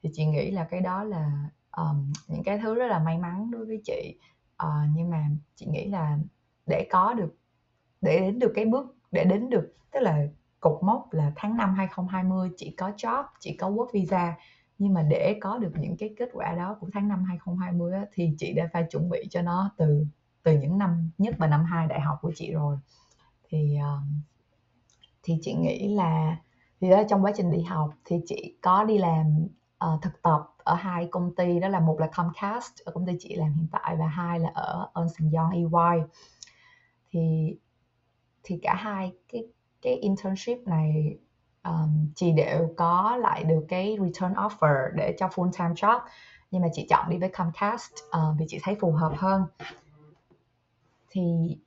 Thì chị nghĩ là cái đó là um, những cái thứ rất là may mắn đối với chị. Uh, nhưng mà chị nghĩ là để có được để đến được cái bước để đến được tức là cột mốc là tháng 5 2020 chị có job chị có work visa. Nhưng mà để có được những cái kết quả đó của tháng 5 2020 á, thì chị đã phải chuẩn bị cho nó từ từ những năm nhất và năm hai đại học của chị rồi. Thì ờ, thì chị nghĩ là thì đó trong quá trình đi học thì chị có đi làm uh, thực tập ở hai công ty đó là một là Comcast ở công ty chị làm hiện tại và hai là ở Ernst Young EY thì thì cả hai cái cái internship này um, chị đều có lại được cái return offer để cho full time job. Nhưng mà chị chọn đi với Comcast uh, vì chị thấy phù hợp hơn thì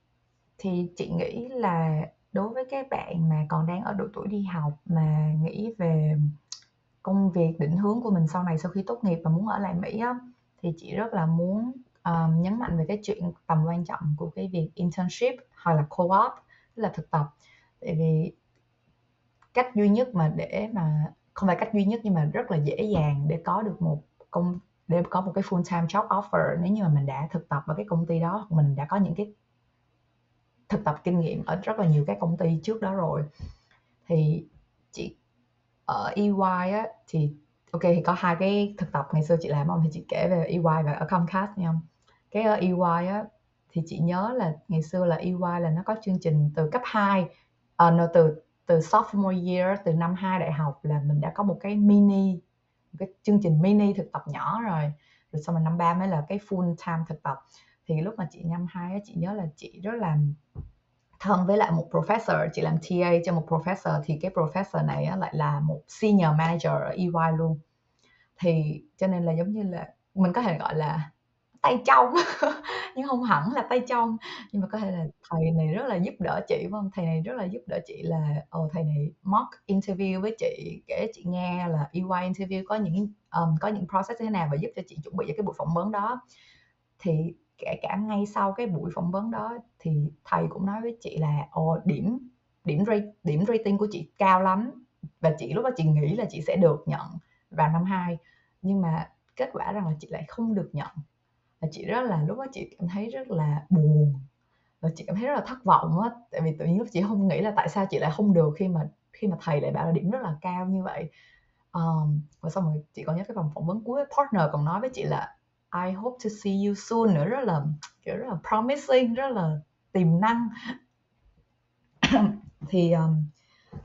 thì chị nghĩ là đối với các bạn mà còn đang ở độ tuổi đi học mà nghĩ về công việc định hướng của mình sau này sau khi tốt nghiệp và muốn ở lại Mỹ á, thì chị rất là muốn um, nhấn mạnh về cái chuyện tầm quan trọng của cái việc internship hoặc là co-op tức là thực tập. Tại vì cách duy nhất mà để mà không phải cách duy nhất nhưng mà rất là dễ dàng để có được một công để có một cái full time job offer nếu như mà mình đã thực tập ở cái công ty đó mình đã có những cái thực tập kinh nghiệm ở rất là nhiều các công ty trước đó rồi thì chị ở EY á thì ok thì có hai cái thực tập ngày xưa chị làm không? Thì chị kể về EY và ở Comcast nha. Cái ở EY á thì chị nhớ là ngày xưa là EY là nó có chương trình từ cấp 2 uh, ờ, no, từ từ sophomore year từ năm 2 đại học là mình đã có một cái mini một cái chương trình mini thực tập nhỏ rồi. Rồi sau rồi năm ba mới là cái full time thực tập. Thì lúc mà chị năm hai chị nhớ là chị rất là thân với lại một professor chị làm TA cho một professor. Thì cái professor này á, lại là một senior manager ở EY luôn. Thì cho nên là giống như là mình có thể gọi là tay trong. Nhưng không hẳn là tay trong. Nhưng mà có thể là thầy này rất là giúp đỡ chị phải không? Thầy này rất là giúp đỡ chị là ồ thầy này mock interview với chị kể chị nghe là EY interview có những um, có những process thế nào và giúp cho chị chuẩn bị cho cái buổi phỏng vấn đó. Thì kể cả ngay sau cái buổi phỏng vấn đó thì thầy cũng nói với chị là ồ điểm điểm rate, điểm rating của chị cao lắm. Và chị lúc đó chị nghĩ là chị sẽ được nhận vào năm 2 nhưng mà kết quả rằng là chị lại không được nhận và chị rất là lúc đó chị cảm thấy rất là buồn. Và chị cảm thấy rất là thất vọng á. Tại vì tự nhiên lúc chị không nghĩ là tại sao chị lại không được khi mà khi mà thầy lại bảo là điểm rất là cao như vậy. Um, và xong rồi chị còn nhớ cái vòng phỏng vấn cuối partner còn nói với chị là I hope to see you soon nữa. Rất là kiểu rất là promising rất là tiềm năng. Thì um,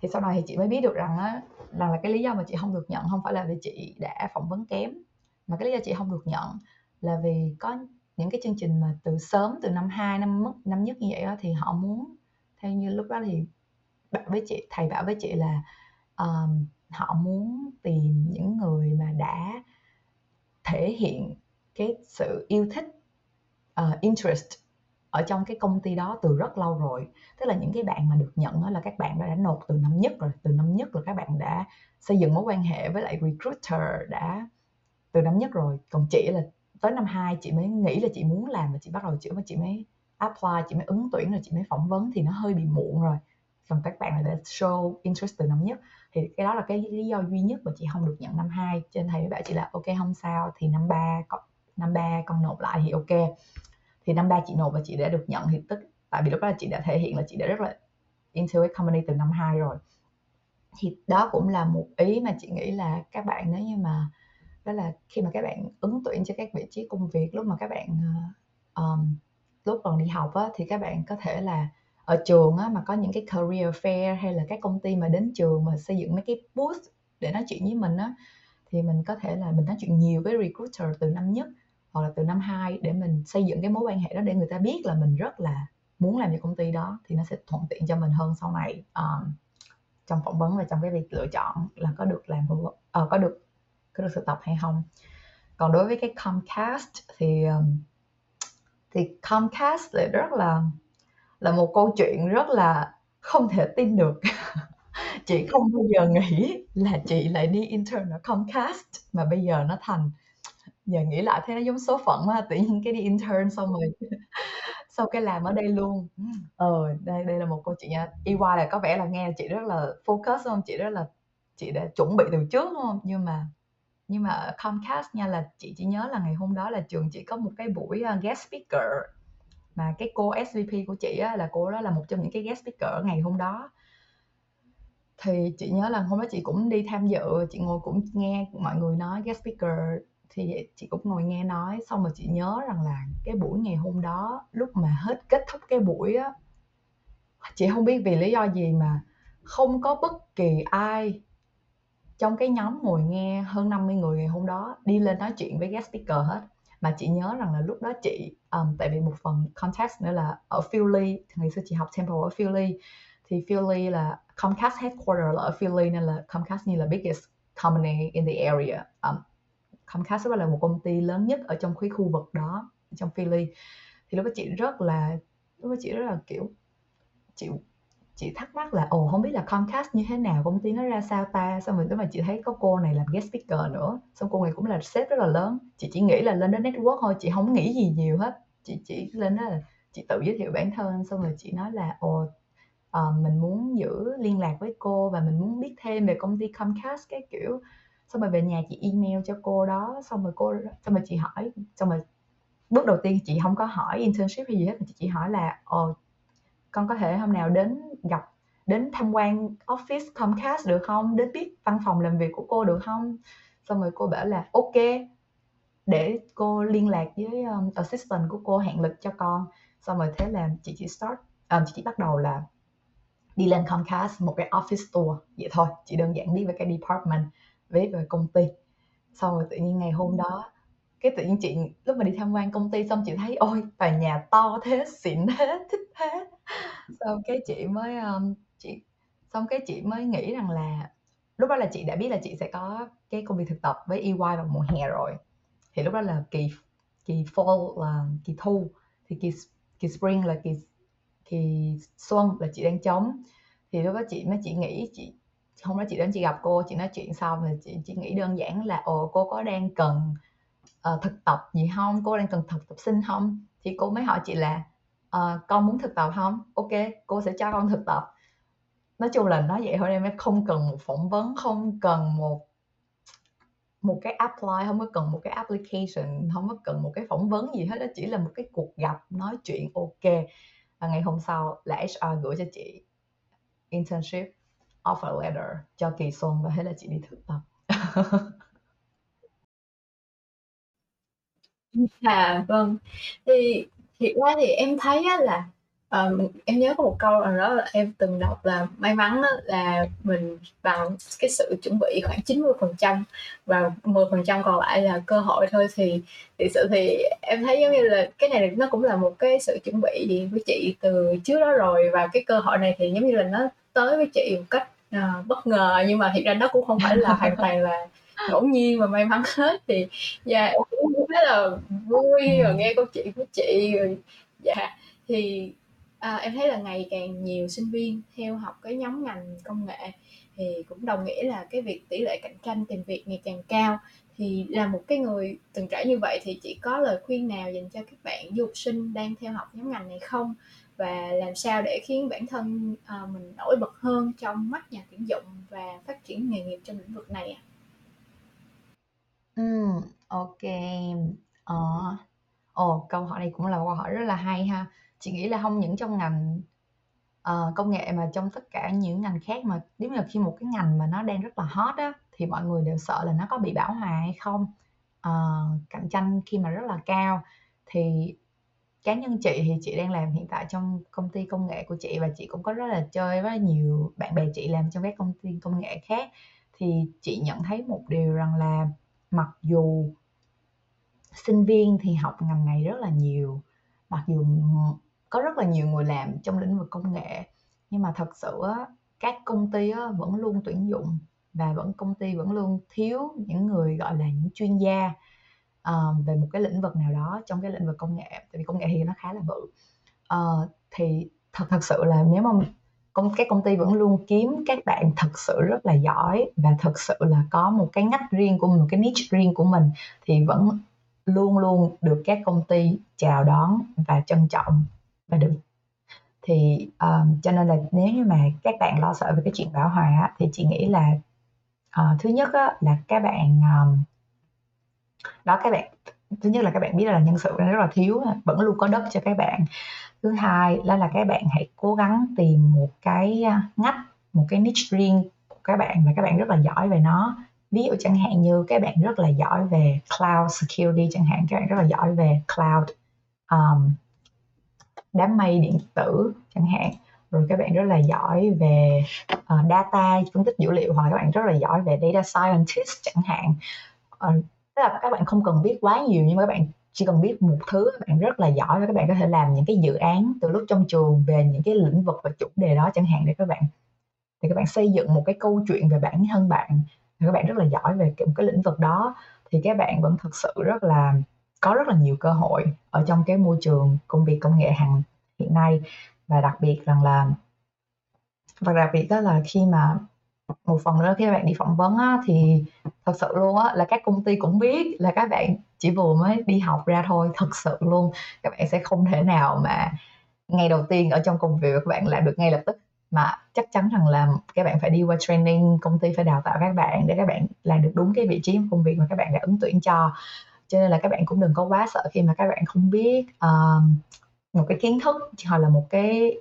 thì sau này thì chị mới biết được rằng á rằng là cái lý do mà chị không được nhận không phải là vì chị đã phỏng vấn kém mà cái lý do chị không được nhận là vì có những cái chương trình mà từ sớm từ năm 2 năm mức năm nhất như vậy đó thì họ muốn theo như lúc đó thì bạn với chị thầy bảo với chị là um, họ muốn tìm những người mà đã thể hiện cái sự yêu thích uh, interest ở trong cái công ty đó từ rất lâu rồi. Tức là những cái bạn mà được nhận đó là các bạn đã, đã nộp từ năm nhất rồi. Từ năm nhất rồi các bạn đã xây dựng mối quan hệ với lại recruiter đã từ năm nhất rồi. Còn chị là tới năm 2 chị mới nghĩ là chị muốn làm và chị bắt đầu chữa và chị mới apply, chị mới ứng tuyển rồi chị mới phỏng vấn thì nó hơi bị muộn rồi. Còn các bạn là đã show interest từ năm nhất. Thì cái đó là cái lý do duy nhất mà chị không được nhận năm 2 cho nên thầy mới bảo chị là, ok, không sao, thì năm ba năm ba con nộp lại thì ok. Thì năm ba chị nộp và chị đã được nhận thì tức, tại vì lúc đó là chị đã thể hiện là chị đã rất là into a company từ năm 2 rồi. Thì đó cũng là một ý mà chị nghĩ là các bạn nếu như mà đó là khi mà các bạn ứng tuyển cho các vị trí công việc lúc mà các bạn um, lúc còn đi học á, thì các bạn có thể là ở trường á, mà có những cái career fair hay là các công ty mà đến trường mà xây dựng mấy cái booth để nói chuyện với mình á thì mình có thể là mình nói chuyện nhiều với recruiter từ năm nhất hoặc là từ năm 2 để mình xây dựng cái mối quan hệ đó để người ta biết là mình rất là muốn làm cho công ty đó thì nó sẽ thuận tiện cho mình hơn sau này um, trong phỏng vấn và trong cái việc lựa chọn là có được làm uh, có được có được thực tập hay không. Còn đối với cái Comcast thì um, thì Comcast lại rất là là một câu chuyện rất là không thể tin được. Chị không bao giờ nghĩ là chị lại đi intern ở Comcast, mà bây giờ nó thành, giờ nghĩ lại thấy nó giống số phận mà tự nhiên cái đi intern xong rồi sau cái làm ở đây luôn. Ừ, ờ đây đây là một câu chuyện nha. EY là có vẻ là nghe chị rất là focus không? Chị rất là, chị đã chuẩn bị từ trước, đúng không? Nhưng mà nhưng mà ở Comcast nha là chị chỉ nhớ là ngày hôm đó là trường chị có một cái buổi ờ, guest speaker. Mà cái cô SVP của chị á, là cô đó là một trong những cái guest speaker ngày hôm đó. Thì chị nhớ là hôm đó chị cũng đi tham dự chị ngồi cũng nghe mọi người nói guest speaker thì chị cũng ngồi nghe nói. Xong rồi chị nhớ rằng là cái buổi ngày hôm đó lúc mà hết kết thúc cái buổi á chị không biết vì lý do gì mà không có bất kỳ ai trong cái nhóm ngồi nghe hơn 50 người ngày hôm đó đi lên nói chuyện với guest speaker hết. Mà chị nhớ rằng là lúc đó chị um, tại vì một phần context nữa là ở Philly ngày xưa chị học Temple ở Philly thì Philly là Comcast headquarter là ở Philly nên là Comcast như là biggest company in the area. Um, Comcast là một công ty lớn nhất ở trong cái khu vực đó trong Philly thì lúc đó chị rất là lúc đó chị rất là kiểu chị chị thắc mắc là ồ không biết là Comcast như thế nào công ty nó ra sao ta? Xong rồi tới mà chị thấy có cô này làm guest speaker nữa xong cô này cũng là sếp rất là lớn. Chị chỉ nghĩ là lên đến network thôi chị không nghĩ gì nhiều hết. Chị chỉ lên đó là chị tự giới thiệu bản thân xong rồi chị nói là ồ à, mình muốn giữ liên lạc với cô và mình muốn biết thêm về công ty Comcast cái kiểu. Xong rồi về nhà chị email cho cô đó xong rồi cô xong rồi chị hỏi xong rồi bước đầu tiên chị không có hỏi internship hay gì hết mà chị chỉ hỏi là ồ con có thể hôm nào đến gặp đến tham quan office Comcast được không? Đến biết văn phòng làm việc của cô được không? Xong rồi cô bảo là ok để cô liên lạc với um, assistant của cô hẹn lịch cho con. Xong rồi thế là chị chỉ start um, chị chỉ bắt đầu là đi lên Comcast một cái office tour vậy thôi. Chị đơn giản đi với cái department với về công ty. Xong rồi tự nhiên ngày hôm đó cái tự nhiên chị lúc mà đi tham quan công ty xong chị thấy ôi tòa nhà to thế xịn thế thích thế. Xong cái chị mới um, chị xong cái chị mới nghĩ rằng là lúc đó là chị đã biết là chị sẽ có cái công việc thực tập với EY vào mùa hè rồi. Thì lúc đó là kỳ kỳ fall là kỳ thu thì kỳ kỳ spring là kỳ kỳ xuân là chị đang chống thì lúc đó chị mới chị nghĩ chị hôm đó chị đến chị gặp cô chị nói chuyện xong rồi chị chỉ nghĩ đơn giản là ồ cô có đang cần uh, thực tập gì không? Cô đang cần thực tập sinh không? Thì cô mới hỏi chị là uh, con muốn thực tập không? Ok cô sẽ cho con thực tập. Nói chung là nói vậy thôi em không cần một phỏng vấn không cần một một cái apply không có cần một cái application không có cần một cái phỏng vấn gì hết đó chỉ là một cái cuộc gặp nói chuyện ok. Và ngày hôm sau là HR gửi cho chị internship offer letter cho kỳ xuân và thế là chị đi thực tập. À, vâng. Thì thiệt ra thì em thấy á là, ờm, em nhớ có một câu nào đó là em từng đọc là may mắn á là mình bằng cái sự chuẩn bị khoảng 90% và 10% còn lại là cơ hội thôi. Thì thực sự thì em thấy giống như là cái này nó cũng là một cái sự chuẩn bị gì với chị từ trước đó rồi và cái cơ hội này thì giống như là nó tới với chị một cách, ờ, bất ngờ nhưng mà thiệt ra nó cũng không phải là hoàn toàn là ngẫu nhiên và may mắn hết thì dạ em cũng rất là vui và nghe câu chuyện của chị rồi dạ thì à, em thấy là ngày càng nhiều sinh viên theo học cái nhóm ngành công nghệ thì cũng đồng nghĩa là cái việc tỷ lệ cạnh tranh tìm việc ngày càng cao Thì là một cái người từng trải như vậy thì chị có lời khuyên nào dành cho các bạn du học sinh đang theo học nhóm ngành này không? Và làm sao để khiến bản thân, à, mình nổi bật hơn trong mắt nhà tuyển dụng và phát triển nghề nghiệp trong lĩnh vực này ạ? Ừm, ô Ờ, ồ, câu hỏi này cũng là câu hỏi rất là hay ha. Chị nghĩ là không những trong ngành ờ, công nghệ mà trong tất cả những ngành khác mà nếu là khi một cái ngành mà nó đang rất là hot á thì mọi người đều sợ là nó có bị bão hòa hay không. Ờ, cạnh tranh khi mà rất là cao thì cá nhân chị thì chị đang làm hiện tại trong công ty công nghệ của chị và chị cũng có rất là chơi với nhiều bạn bè chị làm trong các công ty công nghệ khác thì chị nhận thấy một điều rằng là mặc dù sinh viên thì học ngành này rất là nhiều mặc dù có rất là nhiều người làm trong lĩnh vực công nghệ nhưng mà thật sự á, các công ty á, vẫn luôn tuyển dụng và vẫn công ty vẫn luôn thiếu những người gọi là những chuyên gia uh, về một cái lĩnh vực nào đó trong cái lĩnh vực công nghệ. Tại vì công nghệ thì nó khá là bự. Uh, thì thật thật sự là nếu mà công các công ty vẫn luôn kiếm các bạn thật sự rất là giỏi và thật sự là có một cái ngách riêng của mình một cái niche riêng của mình thì vẫn luôn luôn được các công ty chào đón và trân trọng và được. Thì um, cho nên là nếu như mà các bạn lo sợ về cái chuyện bão hòa thì chị nghĩ là uh, thứ nhất á, là các bạn um, đó các bạn thứ nhất là các bạn biết là nhân sự rất là thiếu vẫn luôn có đất cho các bạn thứ hai đó là các bạn hãy cố gắng tìm một cái à, ngách một cái niche riêng của các bạn và các bạn rất là giỏi về nó. Ví dụ chẳng hạn như các bạn rất là giỏi về cloud security chẳng hạn các bạn rất là giỏi về cloud um, đám mây điện tử chẳng hạn. Rồi các bạn rất là giỏi về uh, data phân tích dữ liệu hoặc các bạn rất là giỏi về data scientist chẳng hạn. Uh, tức là các bạn không cần biết quá nhiều nhưng mà các bạn chỉ cần biết một thứ, các bạn rất là giỏi và các bạn có thể làm những cái dự án từ lúc trong trường về những cái lĩnh vực và chủ đề đó chẳng hạn để các bạn thì các bạn xây dựng một cái câu chuyện về bản thân bạn. Và các bạn rất là giỏi về một cái lĩnh vực đó. Thì các bạn vẫn thực sự rất là, có rất là nhiều cơ hội ở trong cái môi trường công việc công nghệ hàng hiện nay. Và đặc biệt rằng là, và đặc biệt đó là khi mà một phần nữa khi các bạn đi phỏng vấn á, thì thật sự luôn á là các công ty cũng biết là các bạn chỉ vừa mới đi học ra thôi thật sự luôn. Các bạn sẽ không thể nào mà ngày đầu tiên ở trong công việc các bạn làm được ngay lập tức. Mà chắc chắn rằng là các bạn phải đi qua training công ty phải đào tạo các bạn để các bạn làm được đúng cái vị trí công việc mà các bạn đã ứng tuyển cho. Cho nên là các bạn cũng đừng có quá sợ khi mà các bạn không biết uh, một cái kiến thức hoặc là một cái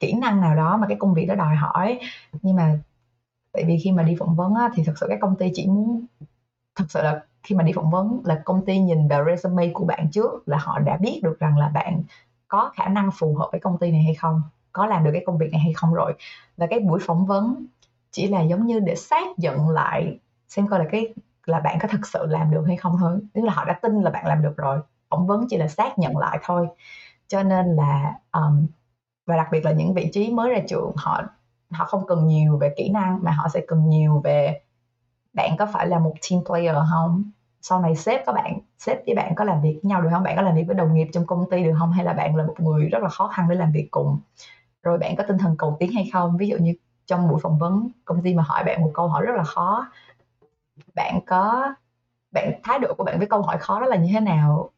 kỹ năng nào đó mà cái công việc đó đòi hỏi. Nhưng mà tại vì khi mà đi phỏng vấn á, thì thực sự các công ty chỉ muốn thực sự là khi mà đi phỏng vấn là công ty nhìn vào resume của bạn trước là họ đã biết được rằng là bạn có khả năng phù hợp với công ty này hay không có làm được cái công việc này hay không rồi. Và cái buổi phỏng vấn chỉ là giống như để xác nhận lại xem coi là cái là bạn có thực sự làm được hay không thôi. Tức là họ đã tin là bạn làm được rồi. Phỏng vấn chỉ là xác nhận lại thôi. Cho nên là um, và đặc biệt là những vị trí mới ra trường họ họ không cần nhiều về kỹ năng mà họ sẽ cần nhiều về bạn có phải là một team player không? Sau này sếp các bạn sếp với bạn có làm việc với nhau được không? Bạn có làm việc với đồng nghiệp trong công ty được không? Hay là bạn là một người rất là khó khăn để làm việc cùng? Rồi bạn có tinh thần cầu tiến hay không? Ví dụ như trong buổi phỏng vấn công ty mà hỏi bạn một câu hỏi rất là khó. Bạn có bạn thái độ của bạn với câu hỏi khó đó là như thế nào?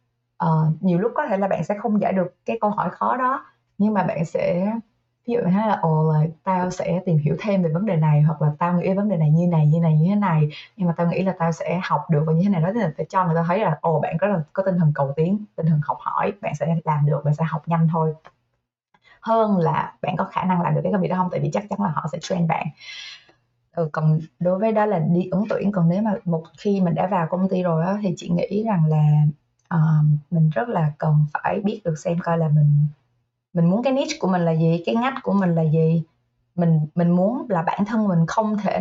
Uh, nhiều lúc có thể là bạn sẽ không giải được cái câu hỏi khó đó nhưng mà bạn sẽ ví dụ như là ồ là tao sẽ tìm hiểu thêm về vấn đề này hoặc là tao nghĩ vấn đề này như này như này như thế này. Nhưng mà tao nghĩ là tao sẽ học được và như thế này đó là phải cho người ta thấy là ồ bạn có là có tinh thần cầu tiến tinh thần học hỏi bạn sẽ làm được bạn sẽ học nhanh thôi. Hơn là bạn có khả năng làm được cái công việc đó không? Tại vì chắc chắn là họ sẽ train bạn. Ừ, còn đối với đó là đi ứng tuyển còn nếu mà một khi mình đã vào công ty rồi đó, thì chị nghĩ rằng là uh, mình rất là cần phải biết được xem coi là mình mình muốn cái niche của mình là gì, cái ngách của mình là gì? Mình mình muốn là bản thân mình không thể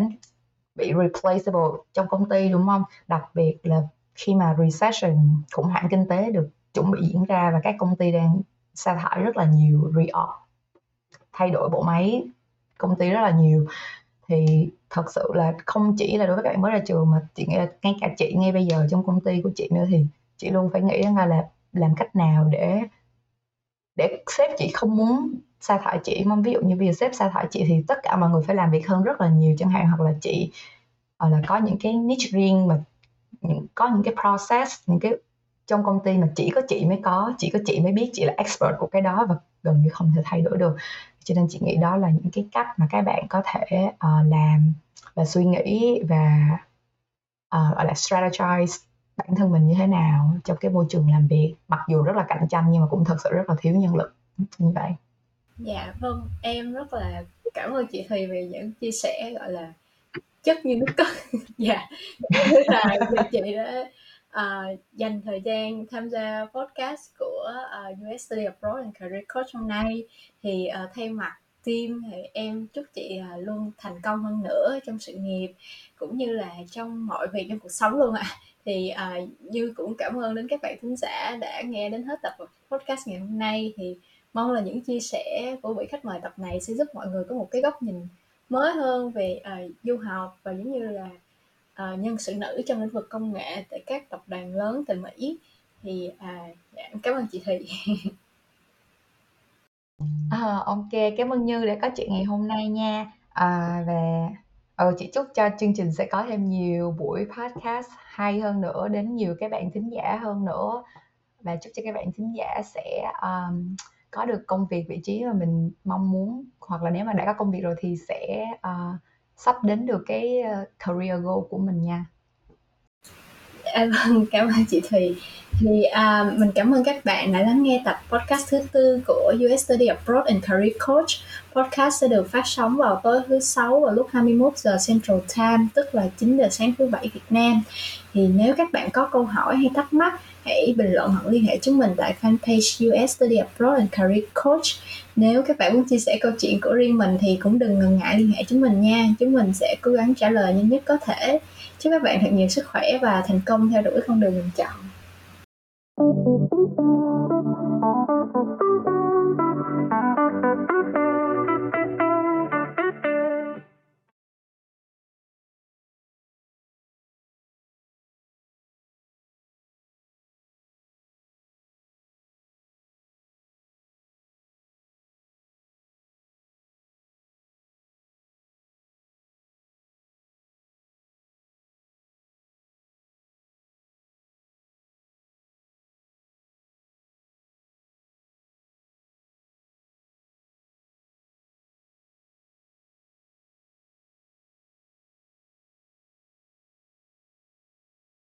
bị replaceable trong công ty, đúng không? Đặc biệt là khi mà recession, khủng hoảng kinh tế được chuẩn bị diễn ra và các công ty đang sa thải rất là nhiều reorg thay đổi bộ máy công ty rất là nhiều, thì thật sự là không chỉ là đối với các bạn mới ra trường mà chị nghĩ là ngay cả chị ngay bây giờ trong công ty của chị nữa thì chị luôn phải nghĩ là làm cách nào để để sếp chị không muốn sa thải chị. Mà ví dụ như bây giờ sếp sa thải chị thì tất cả mọi người phải làm việc hơn rất là nhiều chẳng hạn. Hoặc là chị hoặc là có những cái niche riêng mà những có những cái process những cái trong công ty mà chỉ có chị mới có chỉ có chị mới biết chị là expert của cái đó và gần như không thể thay đổi được. Cho nên chị nghĩ đó là những cái cách mà các bạn có thể uh, làm và suy nghĩ và uh, gọi là strategize bản thân mình như thế nào trong cái môi trường làm việc. Mặc dù rất là cạnh tranh nhưng mà cũng thật sự rất là thiếu nhân lực như vậy. Dạ vâng em rất là cảm ơn chị Thùy về những chia sẻ gọi là chất như nước cất. Dạ là chị đã uh, dành thời gian tham gia podcast của ờ, uh, US Study Abroad and Career Coach hôm nay. Thì uh, thay mặt team thì em chúc chị uh, luôn thành công hơn nữa trong sự nghiệp cũng như là trong mọi việc trong cuộc sống luôn ạ. à thì à, uh, như cũng cảm ơn đến các bạn thính giả đã nghe đến hết tập podcast ngày hôm nay. Thì mong là những chia sẻ của vị khách mời tập này sẽ giúp mọi người có một cái góc nhìn mới hơn về uh, du học và giống như là uh, nhân sự nữ trong lĩnh vực công nghệ tại các tập đoàn lớn tại Mỹ. Thì uh, dạ, cảm ơn chị Thị. à, ok cảm ơn Như đã có chuyện ngày hôm nay nha. À, và ừ, chị chúc cho chương trình sẽ có thêm nhiều buổi podcast hay hơn nữa đến nhiều các bạn thính giả hơn nữa và chúc cho các bạn thính giả sẽ um, có được công việc vị trí mà mình mong muốn hoặc là nếu mà đã có công việc rồi thì sẽ uh, sắp đến được cái ờ, career goal của mình nha. À, vâng, cảm ơn chị Thùy. Thì à, mình cảm ơn các bạn đã lắng nghe tập podcast thứ tư của US Study Abroad and Career Coach. Podcast sẽ được phát sóng vào tối thứ sáu vào lúc 21 giờ Central Time, tức là 9 giờ sáng thứ bảy Việt Nam. Thì nếu các bạn có câu hỏi hay thắc mắc hãy bình luận hoặc liên hệ chúng mình tại fanpage US Study Abroad and Career Coach. Nếu các bạn muốn chia sẻ câu chuyện của riêng mình thì cũng đừng ngần ngại liên hệ chúng mình nha. Chúng mình sẽ cố gắng trả lời nhanh nhất có thể. Chúc các bạn thật nhiều sức khỏe và thành công theo đuổi con đường mình chọn.